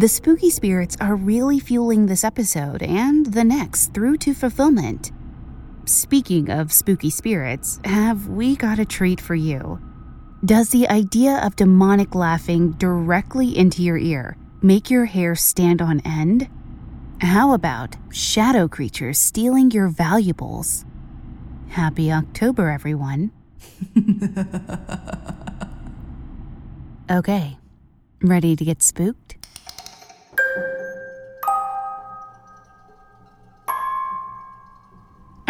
The spooky spirits are really fueling this episode and the next through to fulfillment. Speaking of spooky spirits, have we got a treat for you? Does the idea of demonic laughing directly into your ear make your hair stand on end? How about shadow creatures stealing your valuables? Happy October, everyone. okay, ready to get spooked?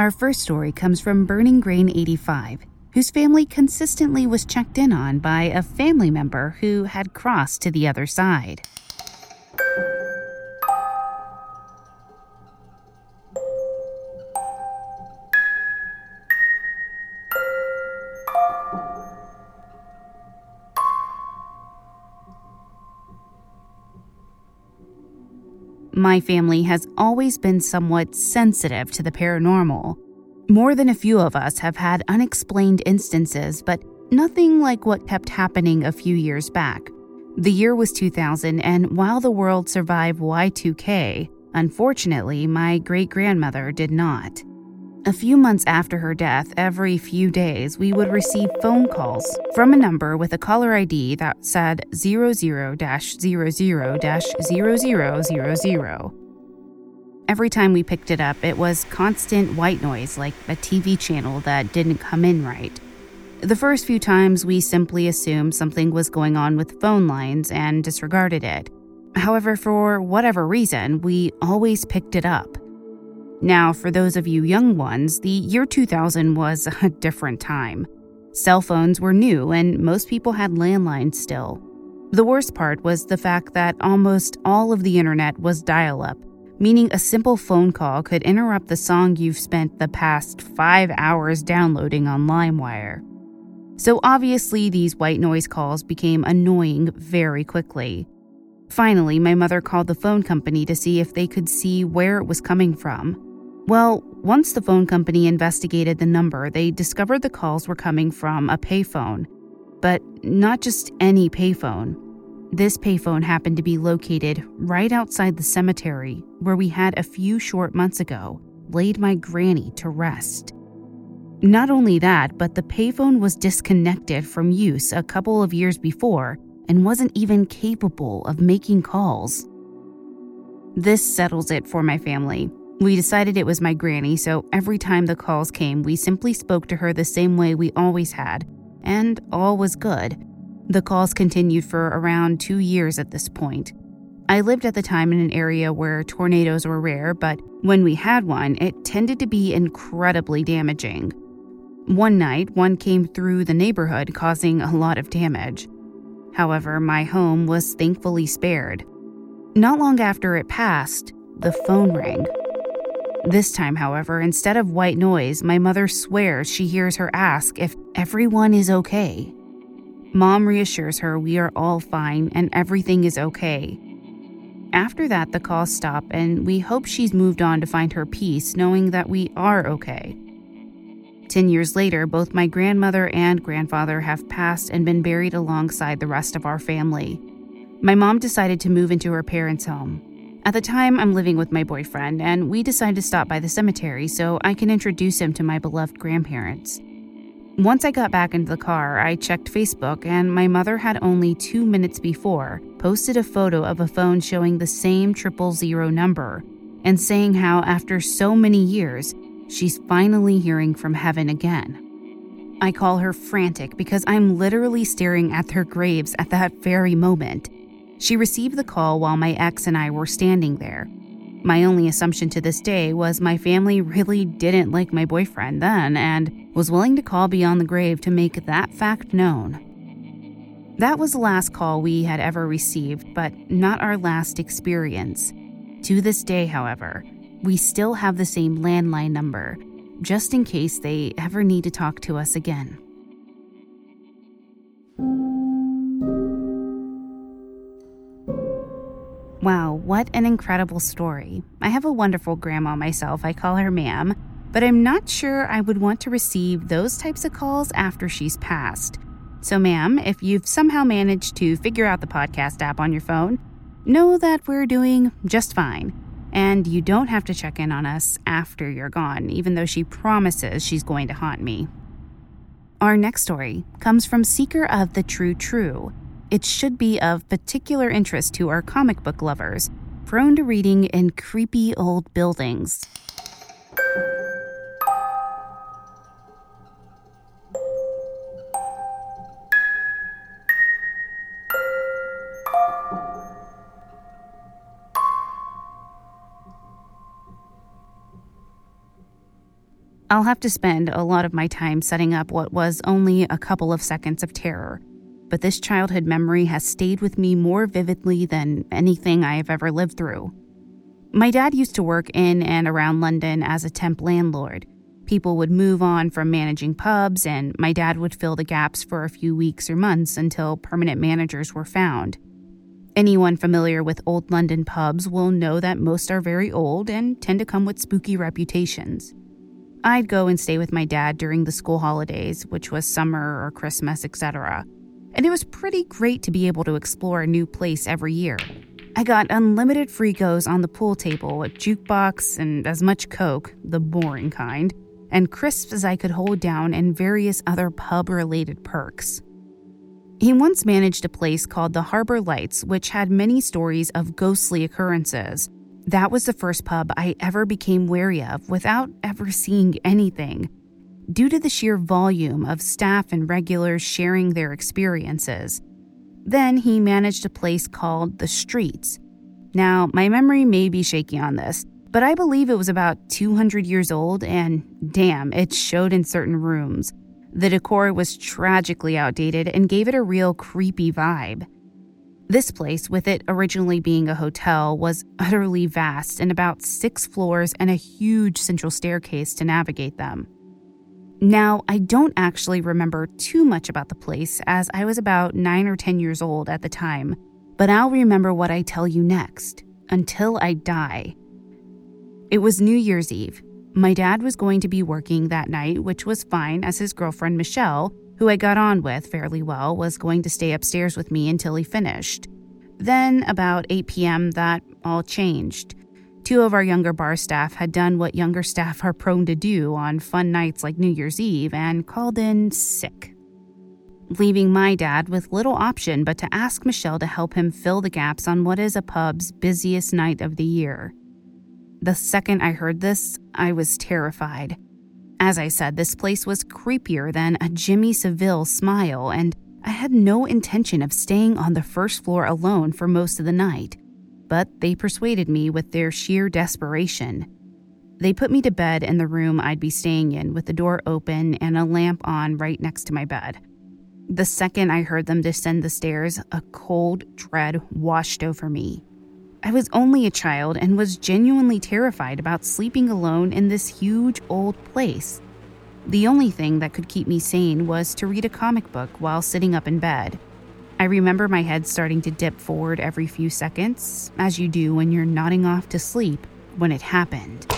Our first story comes from Burning Grain 85, whose family consistently was checked in on by a family member who had crossed to the other side. My family has always been somewhat sensitive to the paranormal. More than a few of us have had unexplained instances, but nothing like what kept happening a few years back. The year was 2000, and while the world survived Y2K, unfortunately, my great grandmother did not. A few months after her death, every few days, we would receive phone calls from a number with a caller ID that said 00 00 0000. Every time we picked it up, it was constant white noise like a TV channel that didn't come in right. The first few times, we simply assumed something was going on with phone lines and disregarded it. However, for whatever reason, we always picked it up. Now, for those of you young ones, the year 2000 was a different time. Cell phones were new, and most people had landlines still. The worst part was the fact that almost all of the internet was dial up, meaning a simple phone call could interrupt the song you've spent the past five hours downloading on LimeWire. So obviously, these white noise calls became annoying very quickly. Finally, my mother called the phone company to see if they could see where it was coming from. Well, once the phone company investigated the number, they discovered the calls were coming from a payphone. But not just any payphone. This payphone happened to be located right outside the cemetery where we had a few short months ago laid my granny to rest. Not only that, but the payphone was disconnected from use a couple of years before and wasn't even capable of making calls. This settles it for my family. We decided it was my granny, so every time the calls came, we simply spoke to her the same way we always had, and all was good. The calls continued for around two years at this point. I lived at the time in an area where tornadoes were rare, but when we had one, it tended to be incredibly damaging. One night, one came through the neighborhood, causing a lot of damage. However, my home was thankfully spared. Not long after it passed, the phone rang. This time, however, instead of white noise, my mother swears she hears her ask if everyone is okay. Mom reassures her we are all fine and everything is okay. After that, the calls stop, and we hope she's moved on to find her peace, knowing that we are okay. Ten years later, both my grandmother and grandfather have passed and been buried alongside the rest of our family. My mom decided to move into her parents' home. At the time, I'm living with my boyfriend, and we decided to stop by the cemetery so I can introduce him to my beloved grandparents. Once I got back into the car, I checked Facebook, and my mother had only two minutes before posted a photo of a phone showing the same triple zero number and saying how, after so many years, she's finally hearing from heaven again. I call her frantic because I'm literally staring at their graves at that very moment she received the call while my ex and I were standing there. My only assumption to this day was my family really didn't like my boyfriend then and was willing to call beyond the grave to make that fact known. That was the last call we had ever received, but not our last experience. To this day, however, we still have the same landline number, just in case they ever need to talk to us again. Wow, what an incredible story. I have a wonderful grandma myself. I call her ma'am, but I'm not sure I would want to receive those types of calls after she's passed. So, ma'am, if you've somehow managed to figure out the podcast app on your phone, know that we're doing just fine. And you don't have to check in on us after you're gone, even though she promises she's going to haunt me. Our next story comes from Seeker of the True True. It should be of particular interest to our comic book lovers, prone to reading in creepy old buildings. I'll have to spend a lot of my time setting up what was only a couple of seconds of terror. But this childhood memory has stayed with me more vividly than anything I have ever lived through. My dad used to work in and around London as a temp landlord. People would move on from managing pubs, and my dad would fill the gaps for a few weeks or months until permanent managers were found. Anyone familiar with old London pubs will know that most are very old and tend to come with spooky reputations. I'd go and stay with my dad during the school holidays, which was summer or Christmas, etc. And it was pretty great to be able to explore a new place every year. I got unlimited free goes on the pool table, a jukebox, and as much Coke, the boring kind, and crisps as I could hold down, and various other pub related perks. He once managed a place called the Harbor Lights, which had many stories of ghostly occurrences that was the first pub I ever became wary of without ever seeing anything, due to the sheer volume of staff and regulars sharing their experiences. Then he managed a place called The Streets. Now, my memory may be shaky on this, but I believe it was about 200 years old, and damn, it showed in certain rooms. The decor was tragically outdated and gave it a real creepy vibe. This place, with it originally being a hotel, was utterly vast and about six floors and a huge central staircase to navigate them. Now, I don't actually remember too much about the place as I was about 9 or 10 years old at the time, but I'll remember what I tell you next until I die. It was New Year's Eve. My dad was going to be working that night, which was fine as his girlfriend Michelle who I got on with fairly well, was going to stay upstairs with me until he finished. Then, about 8 p.m., that all changed. Two of our younger bar staff had done what younger staff are prone to do on fun nights like New Year's Eve and called in sick. Leaving my dad with little option but to ask Michelle to help him fill the gaps on what is a pub's busiest night of the year. The second I heard this, I was terrified. As I said, this place was creepier than a Jimmy Savile smile, and I had no intention of staying on the first floor alone for most of the night. But they persuaded me with their sheer desperation. They put me to bed in the room I'd be staying in with the door open and a lamp on right next to my bed. The second I heard them descend the stairs, a cold dread washed over me. I was only a child and was genuinely terrified about sleeping alone in this huge old place. The only thing that could keep me sane was to read a comic book while sitting up in bed. I remember my head starting to dip forward every few seconds, as you do when you're nodding off to sleep, when it happened.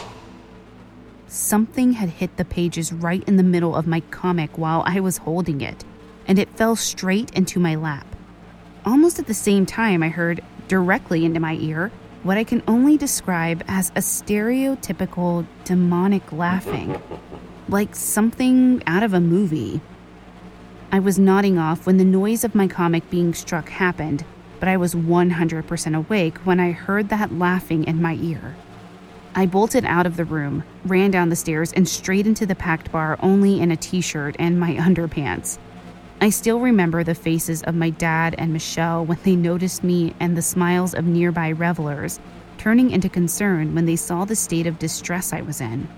Something had hit the pages right in the middle of my comic while I was holding it, and it fell straight into my lap. Almost at the same time, I heard directly into my ear what I can only describe as a stereotypical demonic laughing, like something out of a movie. I was nodding off when the noise of my comic being struck happened, but I was 100% awake when I heard that laughing in my ear. I bolted out of the room, ran down the stairs, and straight into the packed bar only in a t shirt and my underpants. I still remember the faces of my dad and Michelle when they noticed me and the smiles of nearby revelers, turning into concern when they saw the state of distress I was in.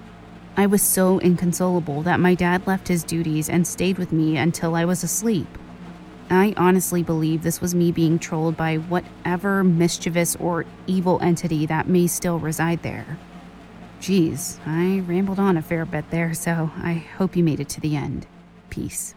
I was so inconsolable that my dad left his duties and stayed with me until I was asleep. I honestly believe this was me being trolled by whatever mischievous or evil entity that may still reside there. Geez, I rambled on a fair bit there, so I hope you made it to the end. Peace.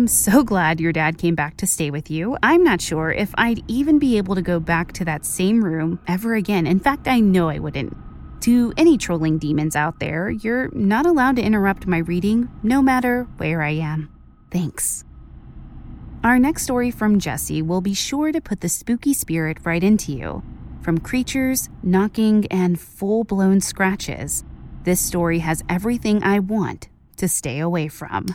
I'm so glad your dad came back to stay with you. I'm not sure if I'd even be able to go back to that same room ever again. In fact, I know I wouldn't. To any trolling demons out there, you're not allowed to interrupt my reading, no matter where I am. Thanks. Our next story from Jesse will be sure to put the spooky spirit right into you. From creatures, knocking, and full blown scratches, this story has everything I want to stay away from.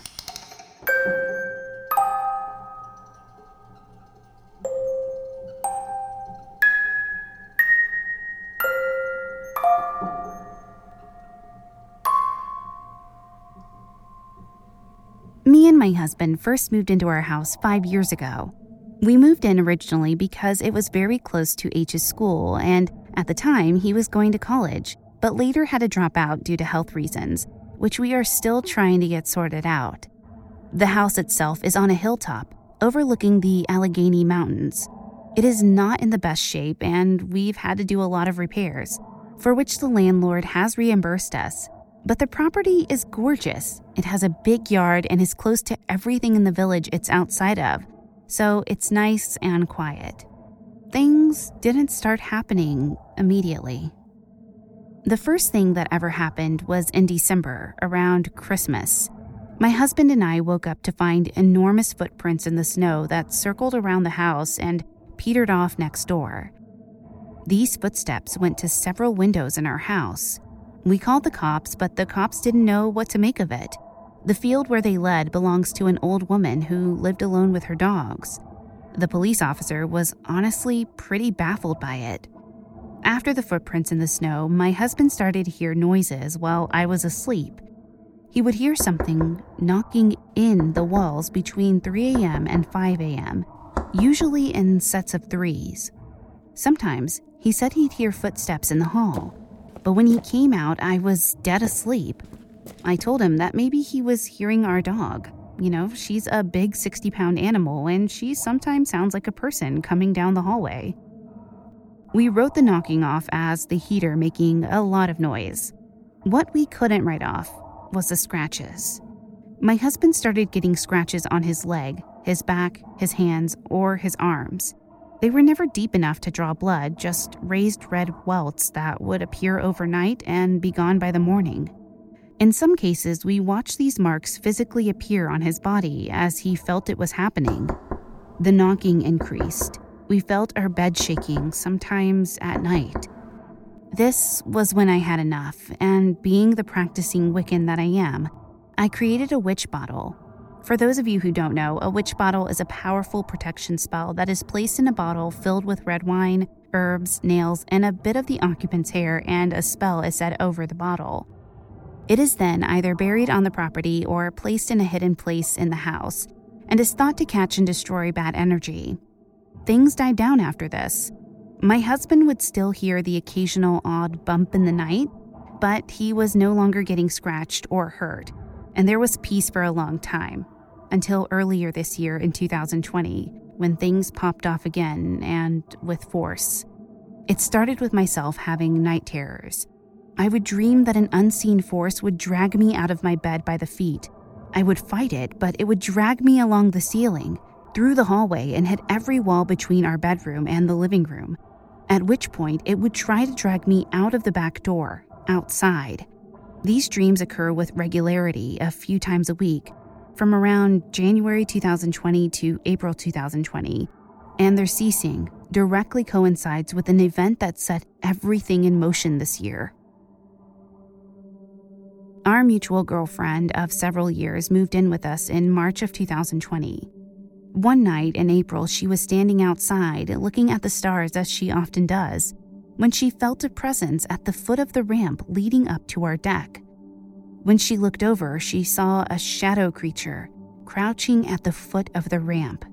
Husband first moved into our house five years ago. We moved in originally because it was very close to H's school, and at the time, he was going to college, but later had to drop out due to health reasons, which we are still trying to get sorted out. The house itself is on a hilltop overlooking the Allegheny Mountains. It is not in the best shape, and we've had to do a lot of repairs, for which the landlord has reimbursed us. But the property is gorgeous. It has a big yard and is close to everything in the village it's outside of, so it's nice and quiet. Things didn't start happening immediately. The first thing that ever happened was in December, around Christmas. My husband and I woke up to find enormous footprints in the snow that circled around the house and petered off next door. These footsteps went to several windows in our house. We called the cops, but the cops didn't know what to make of it. The field where they led belongs to an old woman who lived alone with her dogs. The police officer was honestly pretty baffled by it. After the footprints in the snow, my husband started to hear noises while I was asleep he would hear something knocking in the walls between 3 a.m. and 5 a.m., usually in sets of threes. Sometimes he said he'd hear footsteps in the hall, but when he came out, I was dead asleep. I told him that maybe he was hearing our dog. You know, she's a big 60 pound animal and she sometimes sounds like a person coming down the hallway. We wrote the knocking off as the heater making a lot of noise. What we couldn't write off was the scratches. My husband started getting scratches on his leg, his back, his hands, or his arms. They were never deep enough to draw blood, just raised red welts that would appear overnight and be gone by the morning. In some cases, we watched these marks physically appear on his body as he felt it was happening. The knocking increased. We felt our bed shaking, sometimes at night. This was when I had enough, and being the practicing Wiccan that I am, I created a witch bottle. For those of you who don't know, a witch bottle is a powerful protection spell that is placed in a bottle filled with red wine, herbs, nails, and a bit of the occupant's hair, and a spell is said over the bottle. It is then either buried on the property or placed in a hidden place in the house, and is thought to catch and destroy bad energy. Things died down after this, my husband would still hear the occasional odd bump in the night, but he was no longer getting scratched or hurt, and there was peace for a long time, until earlier this year in 2020, when things popped off again and with force. It started with myself having night terrors. I would dream that an unseen force would drag me out of my bed by the feet. I would fight it, but it would drag me along the ceiling, through the hallway, and hit every wall between our bedroom and the living room at which point it would try to drag me out of the back door, outside. These dreams occur with regularity a few times a week, from around January 2020 to April 2020, and their ceasing directly coincides with an event that set everything in motion this year. Our mutual girlfriend of several years moved in with us in March of 2020. One night in April, she was standing outside looking at the stars as she often does when she felt a presence at the foot of the ramp leading up to our deck. When she looked over, she saw a shadow creature crouching at the foot of the ramp.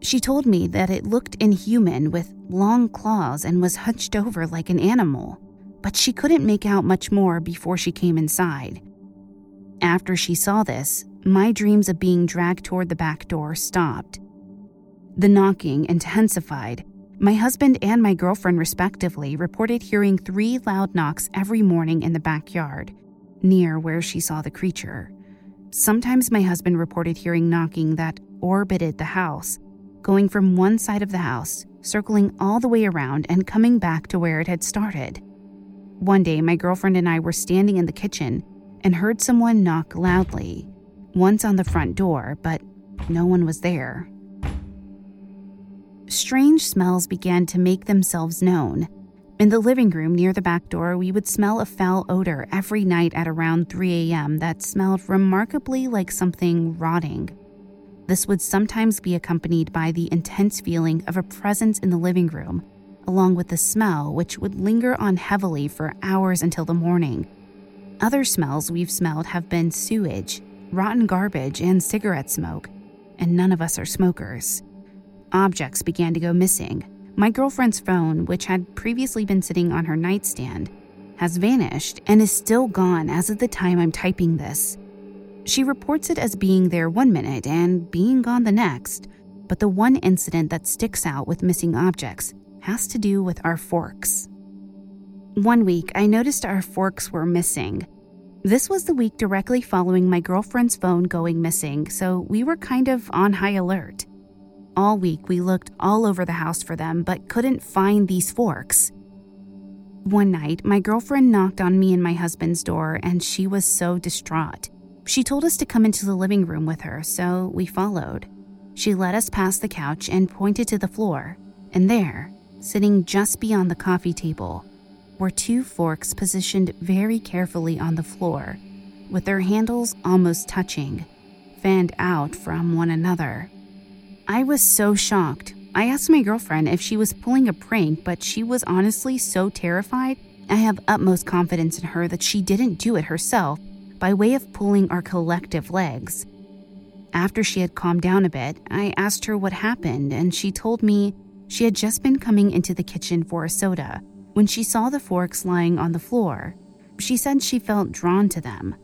She told me that it looked inhuman with long claws and was hunched over like an animal, but she couldn't make out much more before she came inside. After she saw this, my dreams of being dragged toward the back door stopped. The knocking intensified. My husband and my girlfriend, respectively, reported hearing three loud knocks every morning in the backyard, near where she saw the creature. Sometimes my husband reported hearing knocking that orbited the house, going from one side of the house, circling all the way around, and coming back to where it had started. One day, my girlfriend and I were standing in the kitchen and heard someone knock loudly, once on the front door, but no one was there. Strange smells began to make themselves known. In the living room near the back door, we would smell a foul odor every night at around 3 a.m. that smelled remarkably like something rotting. This would sometimes be accompanied by the intense feeling of a presence in the living room, along with the smell, which would linger on heavily for hours until the morning. Other smells we've smelled have been sewage, rotten garbage, and cigarette smoke, and none of us are smokers. Objects began to go missing. My girlfriend's phone, which had previously been sitting on her nightstand, has vanished and is still gone as of the time I'm typing this. She reports it as being there one minute and being gone the next, but the one incident that sticks out with missing objects has to do with our forks. One week, I noticed our forks were missing. This was the week directly following my girlfriend's phone going missing, so we were kind of on high alert. All week, we looked all over the house for them, but couldn't find these forks. One night, my girlfriend knocked on me and my husband's door, and she was so distraught. She told us to come into the living room with her, so we followed. She led us past the couch and pointed to the floor, and there, sitting just beyond the coffee table, were two forks positioned very carefully on the floor, with their handles almost touching, fanned out from one another. I was so shocked. I asked my girlfriend if she was pulling a prank, but she was honestly so terrified. I have utmost confidence in her that she didn't do it herself by way of pulling our collective legs. After she had calmed down a bit, I asked her what happened, and she told me she had just been coming into the kitchen for a soda when she saw the forks lying on the floor. She said she felt drawn to them.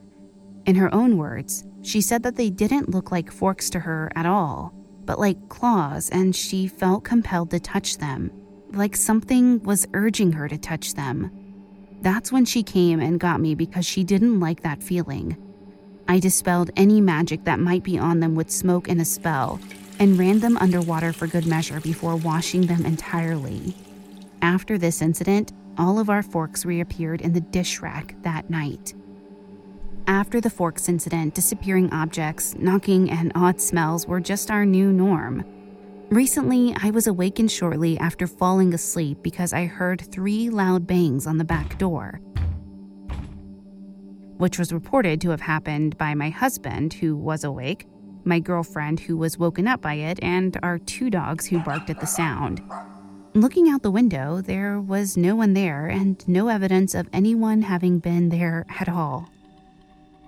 In her own words, she said that they didn't look like forks to her at all but like claws, and she felt compelled to touch them, like something was urging her to touch them. That's when she came and got me because she didn't like that feeling. I dispelled any magic that might be on them with smoke and a spell, and ran them underwater for good measure before washing them entirely. After this incident, all of our forks reappeared in the dish rack that night. After the forks incident, disappearing objects, knocking, and odd smells were just our new norm. Recently, I was awakened shortly after falling asleep because I heard three loud bangs on the back door, which was reported to have happened by my husband, who was awake, my girlfriend, who was woken up by it, and our two dogs who barked at the sound. Looking out the window, there was no one there and no evidence of anyone having been there at all.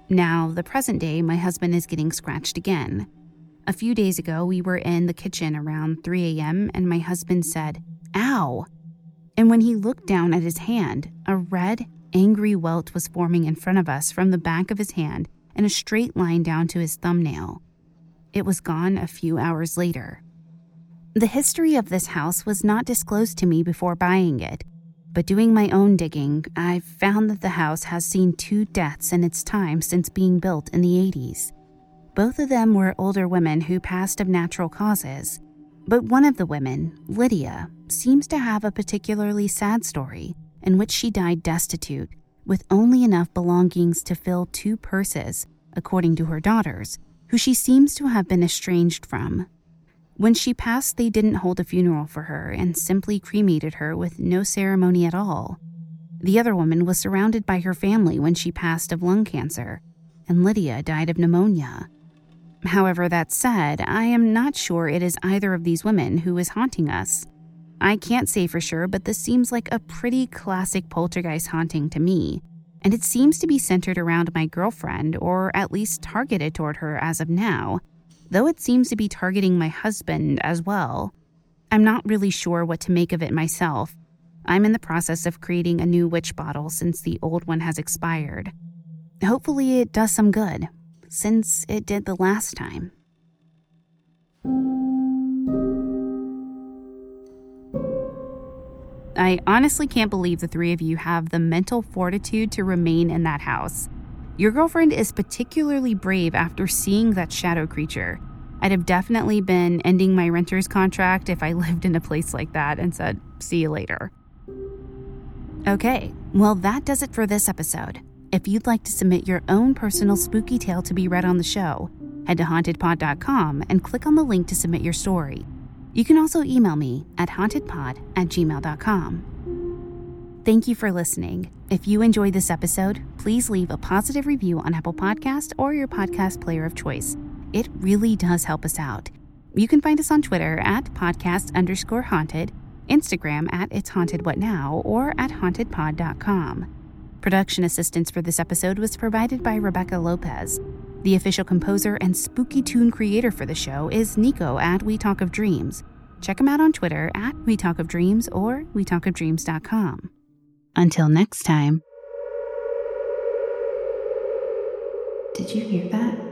Now, the present day, my husband is getting scratched again. A few days ago, we were in the kitchen around 3 a.m., and my husband said, Ow! And when he looked down at his hand, a red, angry welt was forming in front of us from the back of his hand and a straight line down to his thumbnail. It was gone a few hours later. The history of this house was not disclosed to me before buying it, but doing my own digging, I've found that the house has seen two deaths in its time since being built in the 80s. Both of them were older women who passed of natural causes. But one of the women, Lydia, seems to have a particularly sad story in which she died destitute, with only enough belongings to fill two purses, according to her daughters, who she seems to have been estranged from. When she passed, they didn't hold a funeral for her and simply cremated her with no ceremony at all. The other woman was surrounded by her family when she passed of lung cancer, and Lydia died of pneumonia. However, that said, I am not sure it is either of these women who is haunting us. I can't say for sure, but this seems like a pretty classic poltergeist haunting to me, and it seems to be centered around my girlfriend, or at least targeted toward her as of now, though it seems to be targeting my husband as well. I'm not really sure what to make of it myself. I'm in the process of creating a new witch bottle since the old one has expired. Hopefully, it does some good, since it did the last time. I honestly can't believe the three of you have the mental fortitude to remain in that house. Your girlfriend is particularly brave after seeing that shadow creature. I'd have definitely been ending my renter's contract if I lived in a place like that and said, see you later. Okay, well, that does it for this episode. If you'd like to submit your own personal spooky tale to be read on the show, head to hauntedpod.com and click on the link to submit your story. You can also email me at hauntedpod at gmail.com. Thank you for listening. If you enjoyed this episode, please leave a positive review on Apple Podcast or your podcast player of choice. It really does help us out. You can find us on Twitter at podcast underscore haunted, Instagram at it's haunted what now, or at hauntedpod.com. Production assistance for this episode was provided by Rebecca Lopez. The official composer and spooky tune creator for the show is Nico at We Talk of Dreams. Check him out on Twitter at We Talk of Dreams or WeTalkOfDreams.com. Until next time. Did you hear that?